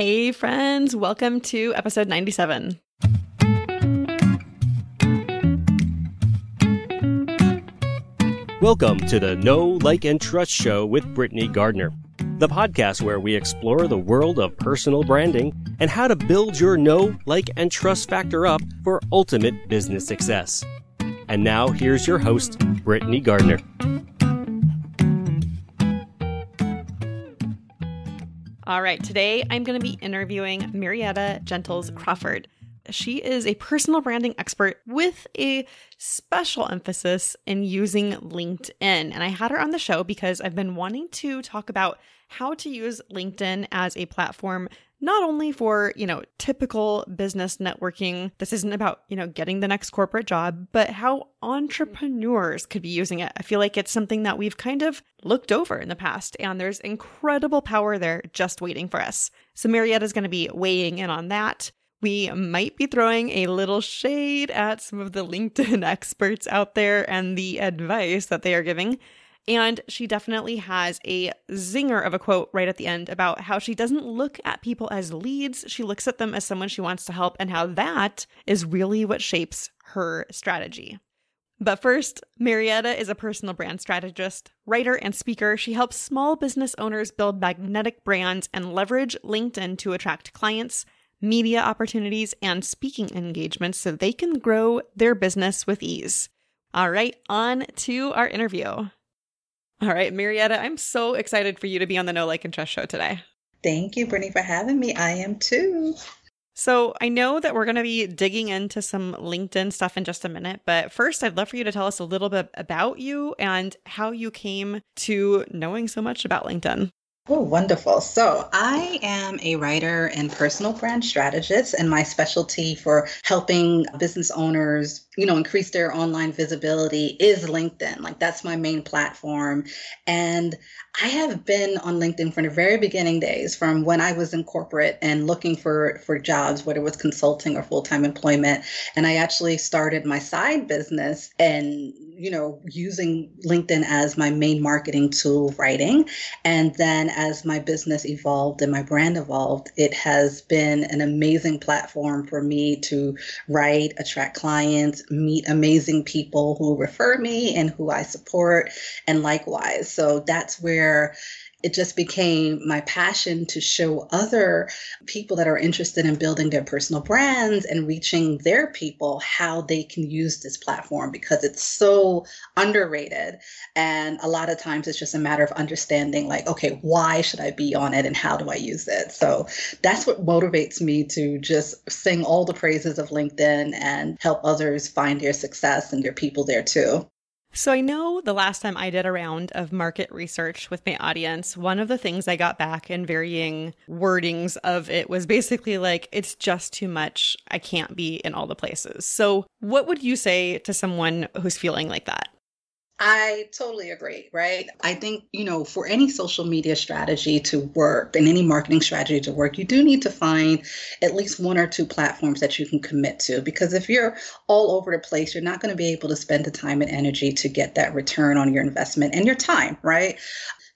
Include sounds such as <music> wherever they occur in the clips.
Hey, friends, welcome to episode 97. Welcome to the Know, Like, and Trust Show with Britney Gardner, the podcast where we explore the world of personal branding and how to build your know, like, and trust factor up for ultimate business success. And now, here's your host, Britney Gardner. All right, today I'm going to be interviewing Marietta Gentles Crawford. She is a personal branding expert with a special emphasis in using LinkedIn. And I had her on the show because I've been wanting to talk about how to use LinkedIn as a platform not only for, you know, typical business networking. This isn't about, you know, getting the next corporate job, but how entrepreneurs could be using it. I feel like it's something that we've kind of looked over in the past, and there's incredible power there just waiting for us. So Marietta is going to be weighing in on that. We might be throwing a little shade at some of the LinkedIn <laughs> experts out there and the advice that they are giving. And she definitely has a zinger of a quote right at the end about how she doesn't look at people as leads. She looks at them as someone she wants to help, and how that is really what shapes her strategy. But first, Marietta is a personal brand strategist, writer, and speaker. She helps small business owners build magnetic brands and leverage LinkedIn to attract clients, media opportunities, and speaking engagements so they can grow their business with ease. All right, on to our interview. All right, Marietta, I'm so excited for you to be on the Know Like and Trust show today. Thank you, Britney, for having me. I am too. So, I know that we're going to be digging into some LinkedIn stuff in just a minute, but first, I'd love for you to tell us a little bit about you and how you came to knowing so much about LinkedIn. Oh, wonderful. So, I am a writer and personal brand strategist, and my specialty for helping business owners, you know, increase their online visibility is LinkedIn. Like, that's my main platform. And I have been on LinkedIn from the very beginning days, from when I was in corporate and looking for for jobs, whether it was consulting or full time employment. And I actually started my side business and you know using LinkedIn as my main marketing tool, writing. And then as my business evolved and my brand evolved, it has been an amazing platform for me to write, attract clients, meet amazing people who refer me and who I support, and likewise. So that's where it just became my passion to show other people that are interested in building their personal brands and reaching their people how they can use this platform because it's so underrated. And a lot of times it's just a matter of understanding, like, okay, why should I be on it and how do I use it? So that's what motivates me to just sing all the praises of LinkedIn and help others find their success and their people there too. So, I know the last time I did a round of market research with my audience, one of the things I got back in varying wordings of it was basically like, it's just too much. I can't be in all the places. So, what would you say to someone who's feeling like that? I totally agree, right? I think, you know, for any social media strategy to work and any marketing strategy to work, you do need to find at least one or two platforms that you can commit to. Because if you're all over the place, you're not going to be able to spend the time and energy to get that return on your investment and your time, right?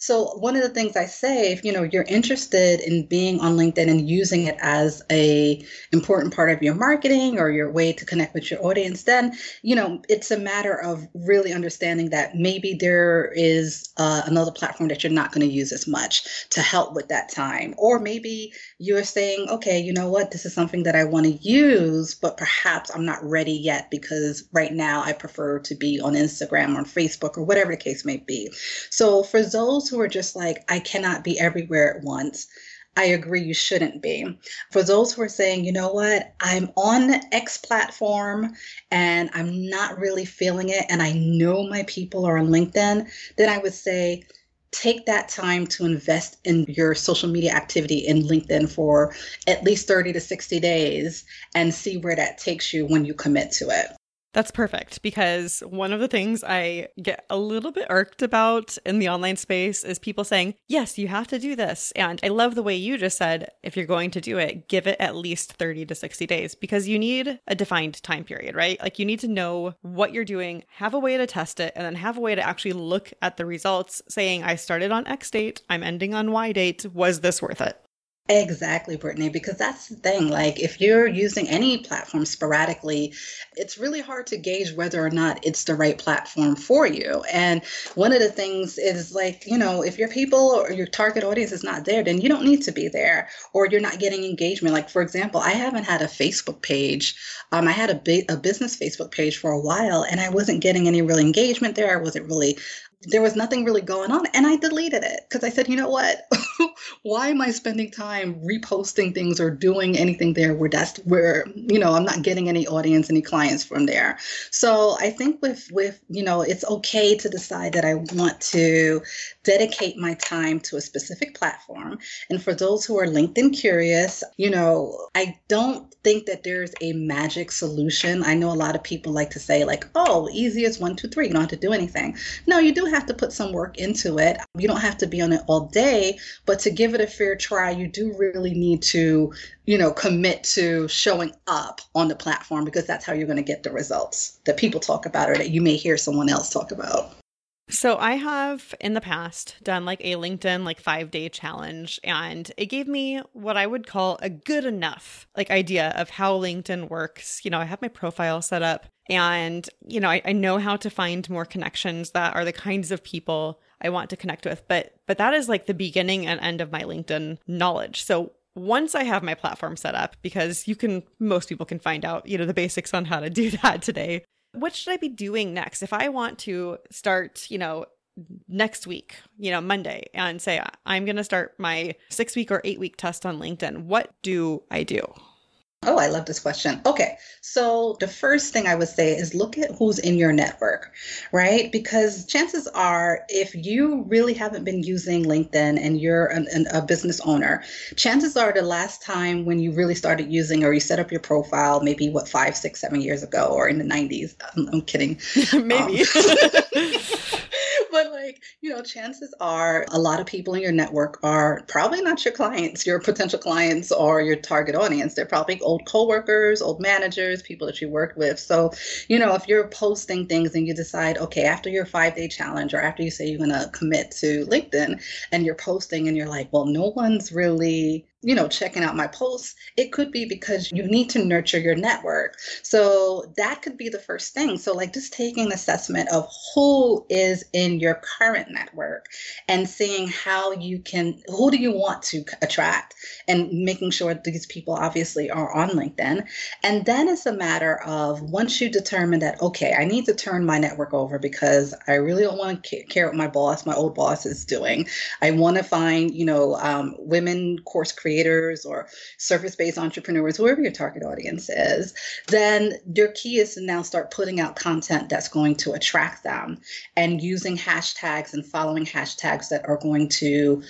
So one of the things I say, if you know you're interested in being on LinkedIn and using it as a important part of your marketing or your way to connect with your audience, then you know it's a matter of really understanding that maybe there is uh, another platform that you're not going to use as much to help with that time, or maybe you're saying, okay, you know what, this is something that I want to use, but perhaps I'm not ready yet because right now I prefer to be on Instagram or Facebook or whatever the case may be. So for those who are just like, I cannot be everywhere at once. I agree you shouldn't be. For those who are saying, you know what, I'm on X platform and I'm not really feeling it, and I know my people are on LinkedIn, then I would say, take that time to invest in your social media activity in LinkedIn for at least 30 to 60 days and see where that takes you when you commit to it. That's perfect because one of the things I get a little bit irked about in the online space is people saying, yes, you have to do this. And I love the way you just said, if you're going to do it, give it at least 30 to 60 days because you need a defined time period, right? Like you need to know what you're doing, have a way to test it, and then have a way to actually look at the results saying, I started on X date, I'm ending on Y date. Was this worth it? Exactly, Britney, because that's the thing. Like, if you're using any platform sporadically, it's really hard to gauge whether or not it's the right platform for you. And one of the things is like, you know, if your people or your target audience is not there, then you don't need to be there or you're not getting engagement. Like, for example, I haven't had a Facebook page. Um, I had a, a business Facebook page for a while and I wasn't getting any real engagement there. I wasn't really there was nothing really going on and i deleted it because i said you know what? <laughs> Why am i spending time reposting things or doing anything there where that's where you know i'm not getting any audience any clients from there? So i think with with you know it's okay to decide that i want to dedicate my time to a specific platform. And for those who are linkedin curious you know i don't think that there's a magic solution. I know a lot of people like to say like oh easiest one two three you don't have to do anything. No you do have to put some work into it. You don't have to be on it all day, but to give it a fair try, you do really need to, you know, commit to showing up on the platform because that's how you're going to get the results that people talk about or that you may hear someone else talk about. So I have in the past done like a LinkedIn like 5-day challenge and it gave me what I would call a good enough like idea of how LinkedIn works. You know, I have my profile set up and you know, I, I know how to find more connections that are the kinds of people I want to connect with. But but that is like the beginning and end of my LinkedIn knowledge. So once I have my platform set up, because you can, most people can find out, you know, the basics on how to do <laughs> that today what should I be doing next? If I want to start, you know, next week, you know, Monday, and say, I'm going to start my six week or eight week test on LinkedIn, what do I do? Oh, I love this question. Okay. So, the first thing I would say is look at who's in your network, right? Because chances are, if you really haven't been using LinkedIn and you're an, an, a business owner, chances are the last time when you really started using or you set up your profile, maybe what, five, six, seven years ago or in the 90s. I'm, I'm kidding. <laughs> maybe. Um, <laughs> but like you know chances are a lot of people in your network are probably not your clients your potential clients or your target audience. They're probably old coworkers old managers people that you worked with. So you know if you're posting things and you decide okay after your five day challenge or after you say you're going to commit to linkedin and you're posting and you're like well no one's really you know, checking out my posts, it could be because you need to nurture your network. So that could be the first thing. So, like, just taking an assessment of who is in your current network and seeing how you can, who do you want to attract, and making sure these people obviously are on LinkedIn. And then it's a matter of once you determine that, okay, I need to turn my network over because I really don't want to care what my boss, my old boss, is doing. I want to find, you know, um, women course creators creators or surface based entrepreneurs, whoever your target audience is, then your key is to now start putting out content that's going to attract them and using hashtags and following hashtags that are going to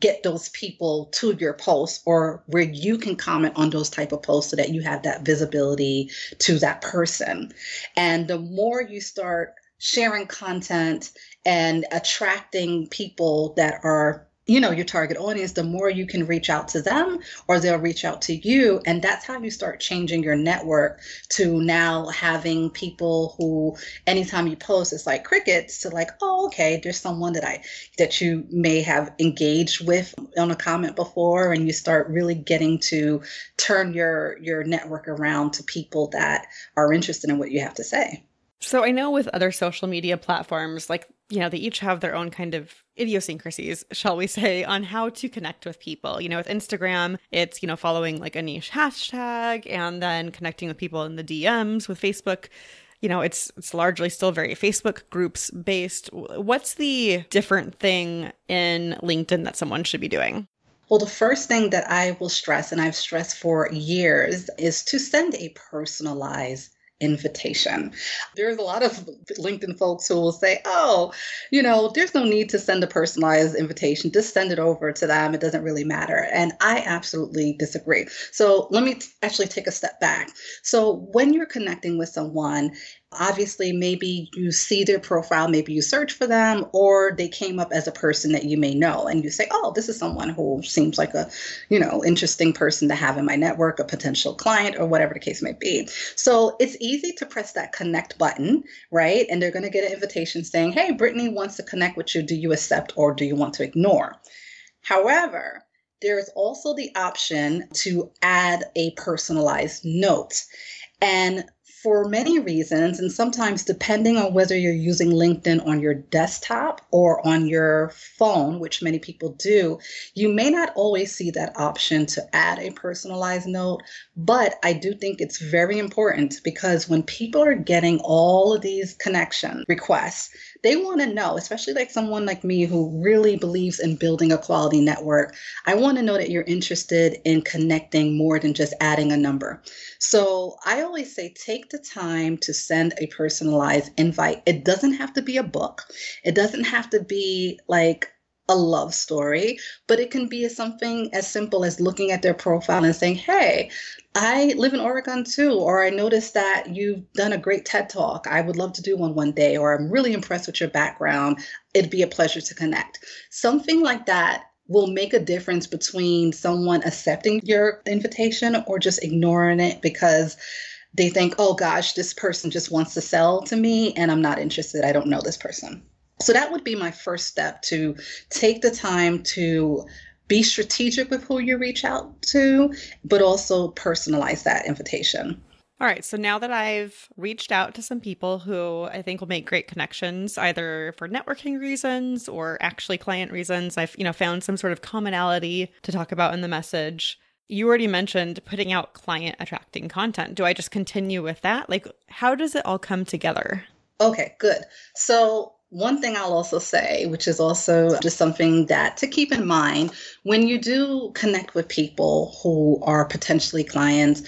get those people to your posts or where you can comment on those type of posts so that you have that visibility to that person. And the more you start sharing content and attracting people that are you know your target audience the more you can reach out to them or they'll reach out to you. And that's how you start changing your network to now having people who anytime you post it's like crickets to like oh okay there's someone that i that you may have engaged with on a comment before. And you start really getting to turn your your network around to people that are interested in what you have to say so I know with other social media platforms, like, you know, they each have their own kind of idiosyncrasies, shall we say, on how to connect with people. You know, with Instagram, it's, you know, following like a niche hashtag and then connecting with people in the DMs. With Facebook, you know, it's it's largely still very Facebook groups based. What's the different thing in LinkedIn that someone should be doing? Well, the first thing that I will stress, and I've stressed for years, is to send a personalized invitation. There's a lot of LinkedIn folks who will say, oh, you know, there's no need to send a personalized invitation. Just send it over to them. It doesn't really matter. And I absolutely disagree. So let me t- actually take a step back. So when you're connecting with someone, obviously maybe you see their profile maybe you search for them or they came up as a person that you may know and you say oh this is someone who seems like a you know interesting person to have in my network a potential client or whatever the case may be. So it's easy to press that connect button right? And they're going to get an invitation saying hey britney wants to connect with you. Do you accept or do you want to ignore? However There's also the option to add a personalized note. And for many reasons, and sometimes depending on whether you're using LinkedIn on your desktop or on your phone, which many people do, you may not always see that option to add a personalized note. But I do think it's very important because when people are getting all of these connection requests, they want to know, especially like someone like me who really believes in building a quality network. I want to know that you're interested in connecting more than just adding a number. So I always say take the time to send a personalized invite. It doesn't have to be a book, it doesn't have to be like a love story, but it can be something as simple as looking at their profile and saying, Hey, I live in Oregon too, or I noticed that you've done a great TED talk. I would love to do one one day, or I'm really impressed with your background. It'd be a pleasure to connect. Something like that will make a difference between someone accepting your invitation or just ignoring it because they think, oh gosh, this person just wants to sell to me and I'm not interested. I don't know this person. So that would be my first step to take the time to be strategic with who you reach out to, but also personalize that invitation. All right. So now that I've reached out to some people who I think will make great connections, either for networking reasons or actually client reasons, I've, you know, found some sort of commonality to talk about in the message. You already mentioned putting out client attracting content. Do I just continue with that? Like, how does it all come together? Okay, good. So one thing I'll also say, which is also just something that to keep in mind when you do connect with people who are potentially clients,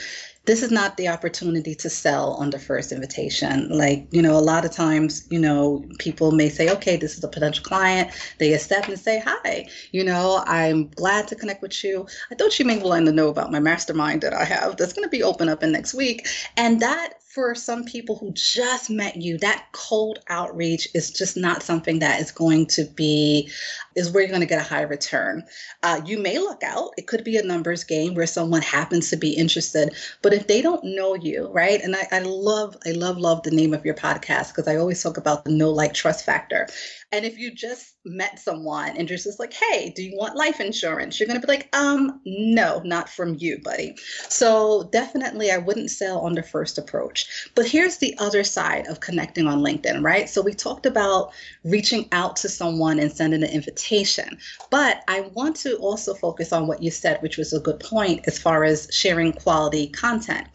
this is not the opportunity to sell on the first invitation. Like, you know, a lot of times, you know, people may say, okay, this is a potential client. They accept and say, hi, you know, I'm glad to connect with you. I thought you may want to know about my mastermind that I have that's going to be open up in next week. And that for some people who just met you, that cold outreach is just not something that is going to be, is where you're going to get a high return. Uh, you may look out. It could be a numbers game where someone happens to be interested, but if they don't know you, right? And I, I love, I love, love the name of your podcast because I always talk about the know like trust factor. And if you just met someone and you're just like, hey, do you want life insurance? You're going to be like, um, no, not from you, buddy. So definitely, I wouldn't sell on the first approach. But here's the other side of connecting on LinkedIn, right? So we talked about reaching out to someone and sending an invitation. But I want to also focus on what you said, which was a good point as far as sharing quality content.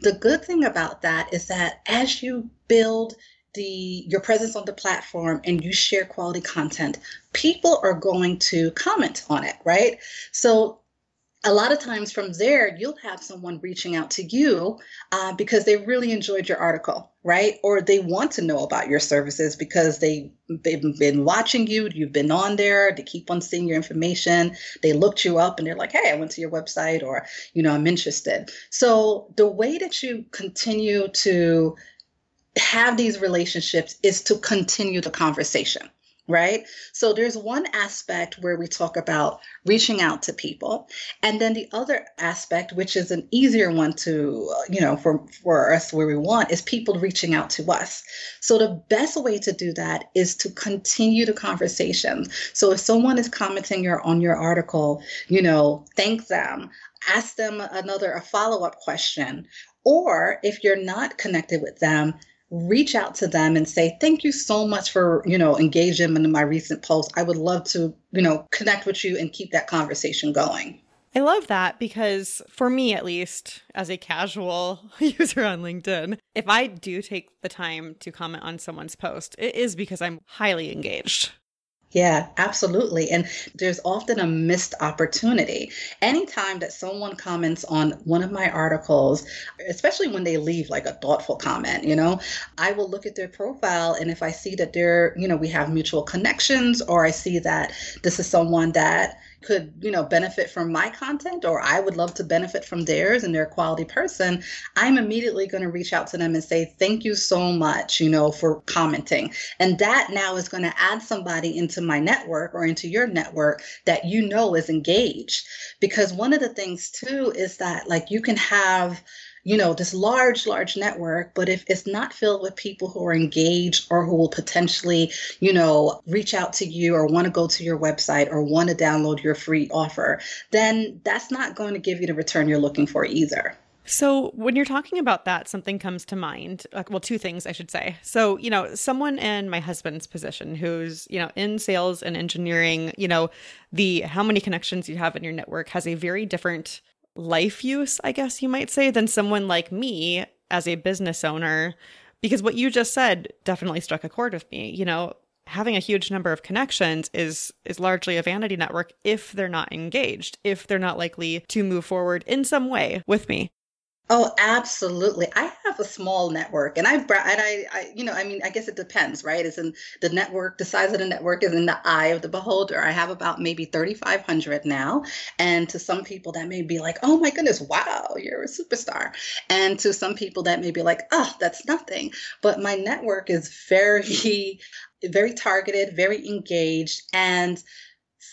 The good thing about that is that as you build the your presence on the platform and you share quality content, people are going to comment on it, right? So a lot of times from there, you'll have someone reaching out to you uh, because they really enjoyed your article, right? Or they want to know about your services because they, they've been watching you, you've been on there, they keep on seeing your information, they looked you up and they're like, hey, I went to your website or, you know, I'm interested. So the way that you continue to have these relationships is to continue the conversation right? So there's one aspect where we talk about reaching out to people, and then the other aspect, which is an easier one to, uh, you know, for for us where we want, is people reaching out to us. So the best way to do that is to continue the conversation. So if someone is commenting your on your article, you know, thank them. Ask them another a follow up question, or if you're not connected with them, reach out to them and say thank you so much for you know engaging in my recent post i would love to you know connect with you and keep that conversation going I love that because for me, at least, as a casual <laughs> user on LinkedIn, if I do take the time to comment on someone's post, it is because I'm highly engaged. Yeah, absolutely. And there's often a missed opportunity. Anytime that someone comments on one of my articles, especially when they leave like a thoughtful comment, you know, I will look at their profile. And if I see that they're, you know, we have mutual connections, or I see that this is someone that could, you know, benefit from my content or I would love to benefit from theirs and they're a quality person, I'm immediately going to reach out to them and say, thank you so much, you know, for commenting. And that now is going to add somebody into my network or into your network that you know is engaged. Because one of the things too is that like you can have you know, this large, large network, but if it's not filled with people who are engaged or who will potentially, you know, reach out to you or want to go to your website or want to download your free offer, then that's not going to give you the return you're looking for either. So, when you're talking about that, something comes to mind. Well, two things I should say. So, you know, someone in my husband's position who's, you know, in sales and engineering, you know, the how many connections you have in your network has a very different life use, I guess you might say, than someone like me as a business owner. Because what you just said definitely struck a chord with me. You know, having a huge number of connections is is largely a vanity network if they're not engaged, if they're not likely to move forward in some way with me. Oh, absolutely. I have a small network and I've, and I, I, you know, I mean, I guess it depends, right? It's in the network, the size of the network is in the eye of the beholder. I have about maybe 3,500 now. And to some people that may be like, oh my goodness, wow, you're a superstar. And to some people that may be like, oh, that's nothing. But my network is very, <laughs> very targeted, very engaged. And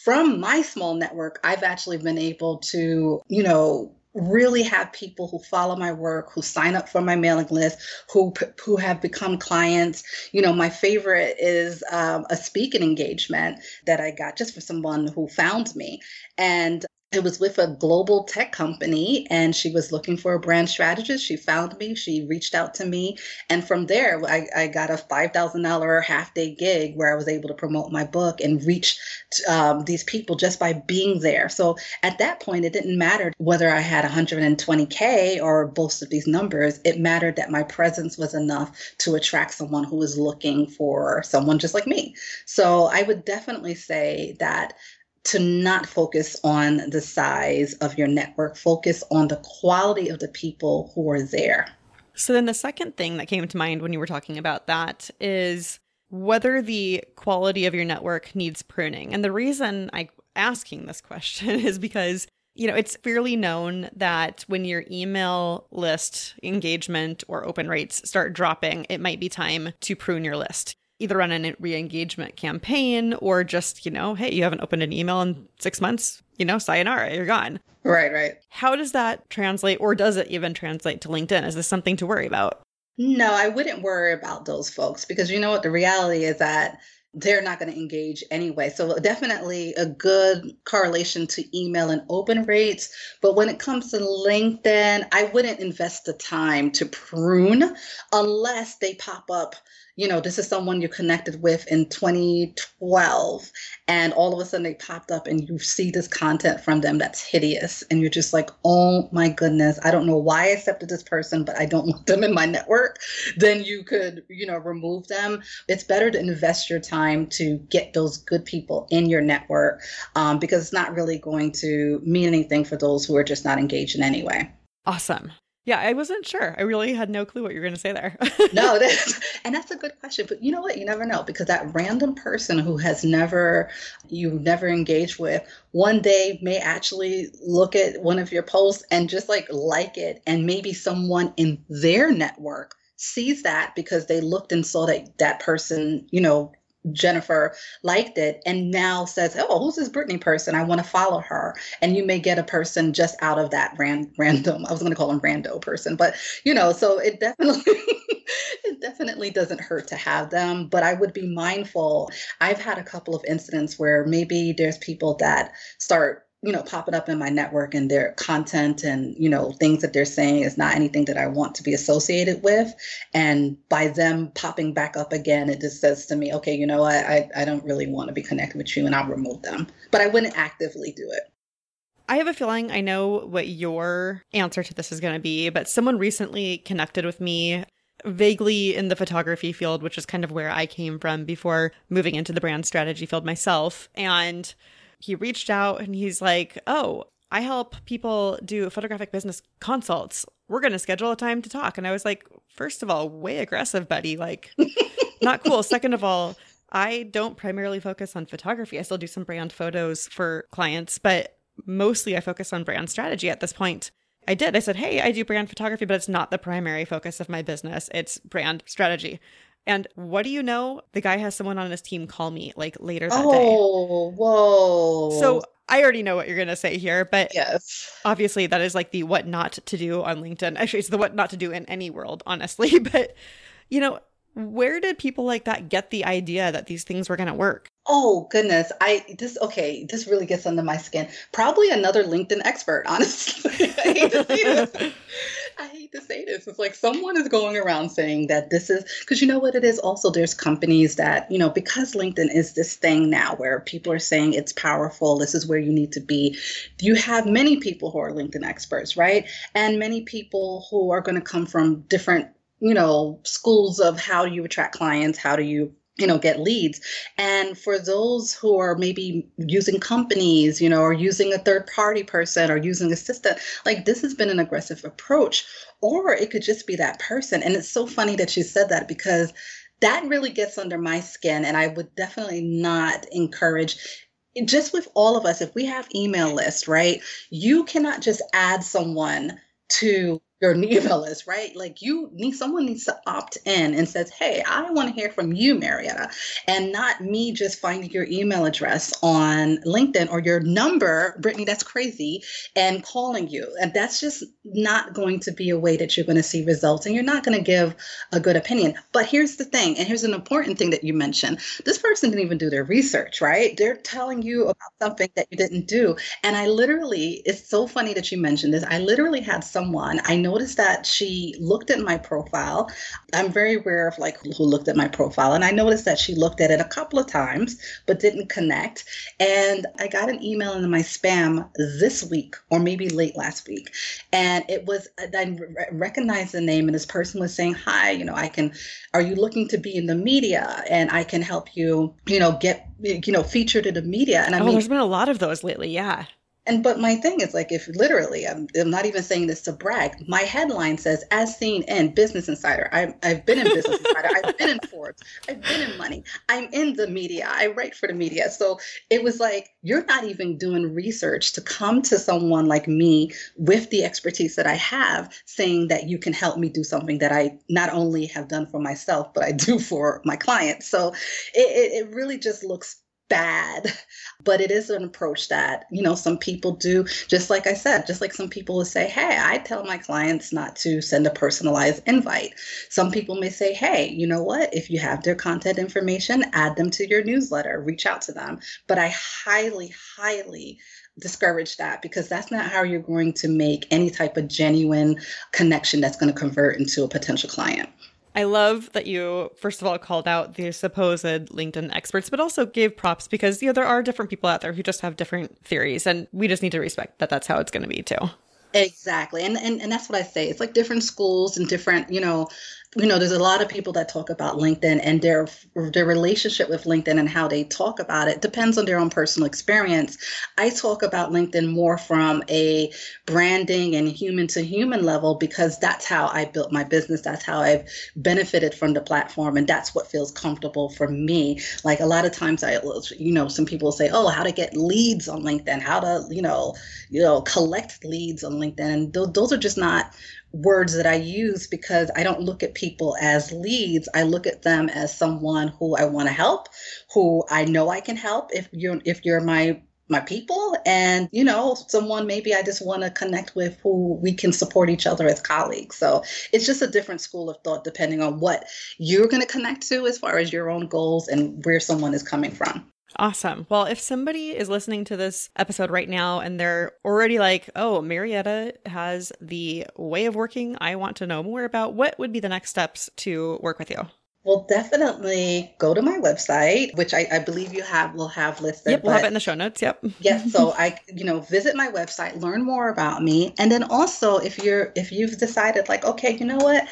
from my small network, I've actually been able to, you know, really have people who follow my work, who sign up for my mailing list, who who have become clients. You know, my favorite is um, a speaking engagement that I got just for someone who found me, and it was with a global tech company and she was looking for a brand strategist. She found me, she reached out to me. And from there, I, I got a $5,000 half day gig where I was able to promote my book and reach um, these people just by being there. So at that point, it didn't matter whether I had 120K or both of these numbers. It mattered that my presence was enough to attract someone who was looking for someone just like me. So I would definitely say that to not focus on the size of your network, focus on the quality of the people who are there. So, then the second thing that came to mind when you were talking about that is whether the quality of your network needs pruning. And the reason I'm asking this question <laughs> is because you know, it's fairly known that when your email list engagement or open rates start dropping, it might be time to prune your list either run a re-engagement campaign or just, you know, hey, you haven't opened an email in six months, you know, sayonara, you're gone. Right, right. How does that translate or does it even translate to LinkedIn? Is this something to worry about? No, I wouldn't worry about those folks because you know what the reality is that they're not going to engage anyway. So definitely a good correlation to email and open rates. But when it comes to LinkedIn, I wouldn't invest the time to prune unless they pop up you know, this is someone you connected with in 2012, and all of a sudden they popped up and you see this content from them that's hideous. And you're just like, oh my goodness, I don't know why I accepted this person, but I don't <laughs> want them in my network. Then you could, you know, remove them. It's better to invest your time to get those good people in your network um, because it's not really going to mean anything for those who are just not engaged in any way. Awesome. Yeah, I wasn't sure. I really had no clue what you were going to say there. no, <laughs> that's, and that's a good question. But you know what? You never know because that random person who has never, you've never engaged with, one day may actually look at one of your posts and just like like it. And maybe someone in their network sees that because they looked and saw that that person, you know, Jennifer liked it and now says, Oh, who's this Britney person? I want to follow her. And you may get a person just out of that ran- random, I was going to call him rando person, but you know, so it definitely, <laughs> it definitely doesn't hurt to have them. But I would be mindful. I've had a couple of incidents where maybe there's people that start you know popping up in my network and their content and you know things that they're saying is not anything that i want to be associated with. And by them popping back up again it just says to me okay you know what? I, I don't really want to be connected with you and i'll remove them. But i wouldn't actively do it. I have a feeling I know what your answer to this is going to be, but someone recently connected with me vaguely in the photography field, which is kind of where I came from before moving into the brand strategy field myself. And he reached out and he's like, Oh, I help people do photographic business consults. We're going to schedule a time to talk. And I was like, First of all, way aggressive, buddy. Like, <laughs> not cool. Second of all, I don't primarily focus on photography. I still do some brand photos for clients, but mostly I focus on brand strategy at this point. I did. I said, Hey, I do brand photography, but it's not the primary focus of my business. It's brand strategy. And what do you know? The guy has someone on his team call me like later that oh, day. Oh, whoa. So I already know what you're going to say here, but yes. obviously that is like the what not to do on LinkedIn. <laughs> Actually, it's the what not to do in any world, honestly. <laughs> But, you know, where did people like that get the idea that these things were going to work? Oh goodness, I this okay, this really gets under my skin. Probably another LinkedIn expert, <laughs> honestly. I, hate to say this. It's like someone is going around saying that this is because you know what it is. Also, there's companies that you know because LinkedIn is this thing now where people are saying it's powerful. This is where you need to be. You have many people who are LinkedIn experts, right? And many people who are going to come from different you know schools of how do you attract clients, how do you you know get leads. And for those who are maybe using companies you know or using a third party person or using assistant like this has been an aggressive approach. Or it could just be that person. And it's so funny that you said that because that really gets under my skin and i would definitely not encourage just with all of us if we have email lists right you cannot just add someone to your email list, right? Like you need someone needs to opt in and says, "Hey, I want to hear from you, Marietta," and not me just finding your email address on LinkedIn or your number, Britney. That's crazy, and calling you, and that's just not going to be a way that you're going to see results, and you're not going to give a good opinion. But here's the thing, and here's an important thing that you mentioned: this person didn't even do their research, right? They're telling you about something that you didn't do, and I literally, it's so funny that you mentioned this. I literally had someone I noticed that she looked at my profile. I'm very aware of like who looked at my profile, and I noticed that she looked at it a couple of times but didn't connect. And I got an email into my spam this week or maybe late last week, and it was I recognized the name, and this person was saying, "Hi, you know, I can. Are you looking to be in the media? And I can help you, you know, get you know featured in the media." And I oh, mean, there's been a lot of those lately. Yeah. And but my thing is like if literally I'm, I'm not even saying this to brag. My headline says as seen in Business Insider. i I've been in Business Insider. I've been in Forbes. I've been in Money. I'm in the media. I write for the media. So it was like you're not even doing research to come to someone like me with the expertise that I have, saying that you can help me do something that I not only have done for myself but I do for my clients. So it, it, it really just looks bad but it is an approach that you know some people do. Just like i said just like some people will say hey i tell my clients not to send a personalized invite. Some people may say hey you know what? If you have their contact information add them to your newsletter reach out to them. But i highly highly discourage that because that's not how you're going to make any type of genuine connection that's going to convert into a potential client I love that you, first of all, called out the supposed LinkedIn experts, but also gave props because, you know, there are different people out there who just have different theories, and we just need to respect that that's how it's going to be too. Exactly. And, and and that's what I say. It's like different schools and different, you know, you know, there's a lot of people that talk about LinkedIn and their their relationship with LinkedIn and how they talk about it depends on their own personal experience. I talk about LinkedIn more from a branding and human to human level because that's how I built my business. That's how I've benefited from the platform, and that's what feels comfortable for me. Like a lot of times, I you know, some people say, "Oh, how to get leads on LinkedIn? How to you know, you know, collect leads on LinkedIn?" And th- those are just not words that I use because I don't look at people as leads. I look at them as someone who I want to help, who I know I can help if you're if you're my my people. And you know someone maybe i just want to connect with who we can support each other as colleagues. So it's just a different school of thought depending on what you're going to connect to as far as your own goals and where someone is coming from Awesome. Well, if somebody is listening to this episode right now and they're already like, oh, Marietta has the way of working I want to know more about, what would be the next steps to work with you? Well, definitely go to my website, which I, I believe you have will have listed. Yep, we'll have it in the show notes. Yep. <laughs> yes. So <laughs> I, you know, visit my website, learn more about me, and then also if you're if you've decided like, okay, you know what,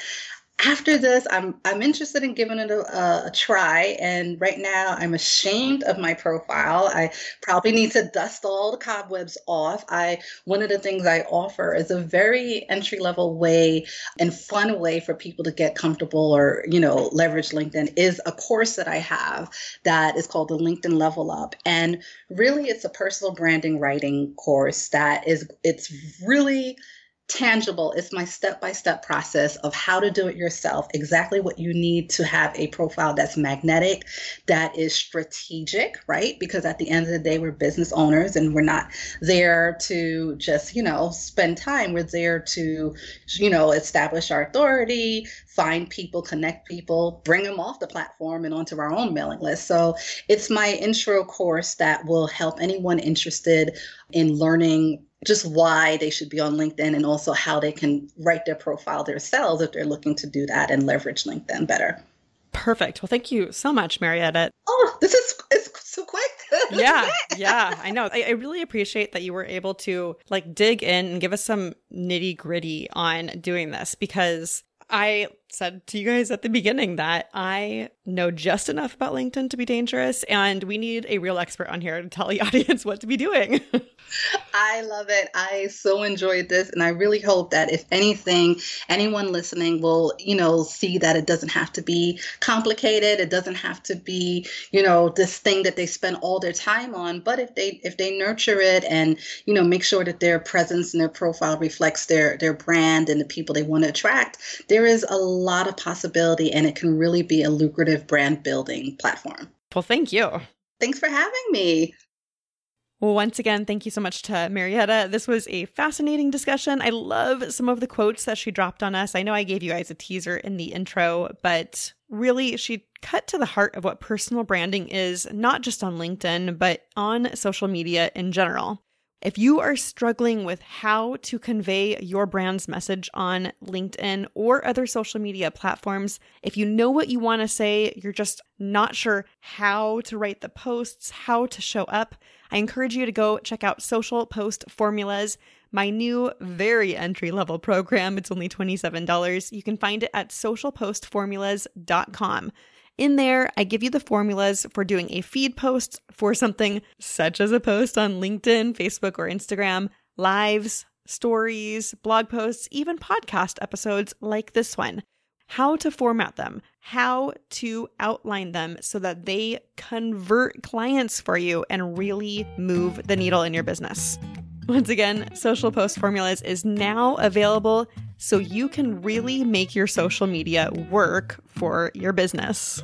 after this, I'm I'm interested in giving it a, a, try. And right now, I'm ashamed of my profile. I probably need to dust all the cobwebs off. I one of the things I offer is a very entry level way and fun way for people to get comfortable or you know leverage LinkedIn is a course that I have that is called the LinkedIn Level Up. And really, it's a personal branding writing course that is it's really tangible. It's my step by step process of how to do it yourself, exactly what you need to have a profile that's magnetic, that is strategic, right? Because at the end of the day, we're business owners and we're not there to just, you know, spend time. We're there to, you know, establish our authority, find people, connect people, bring them off the platform and onto our own mailing list. So it's my intro course that will help anyone interested in learning just why they should be on LinkedIn and also how they can write their profile themselves if they're looking to do that and leverage LinkedIn better. Perfect. Well, thank you so much, Marietta. Oh, this is it's so quick. <laughs> yeah, yeah, I know. I, I, really appreciate that you were able to like dig in and give us some nitty gritty on doing this because I said to you guys at the beginning that I know just enough about LinkedIn to be dangerous, and we need a real expert on here to tell the <laughs> audience what to be doing. I love it. I so enjoyed this, and I really hope that if anything, anyone listening will, you know, see that it doesn't have to be complicated. It doesn't have to be, you know, this thing that they spend all their time on. But if they if they nurture it and you know make sure that their presence and their profile reflects their their brand and the people they want to attract, there is a lot of possibility, and it can really be a lucrative brand building platform. Well, thank you. Thanks for having me. Well, once again, thank you so much to Marietta. This was a fascinating discussion. I love some of the quotes that she dropped on us. I know I gave you guys a teaser in the intro, but really, she cut to the heart of what personal branding is, not just on LinkedIn, but on social media in general. If you are struggling with how to convey your brand's message on LinkedIn or other social media platforms, if you know what you want to say, you're just not sure how to write the posts, how to show up, I encourage you to go check out Social Post Formulas, my new very entry level program. It's only $27. You can find it at socialpostformulas.com. In there, I give you the formulas for doing a feed post for something such as a post on LinkedIn, Facebook, or Instagram, lives, stories, blog posts, even podcast episodes like this one. How to format them, how to outline them so that they convert clients for you and really move the needle in your business. Once again, Social Post Formulas is now available so you can really make your social media work for your business.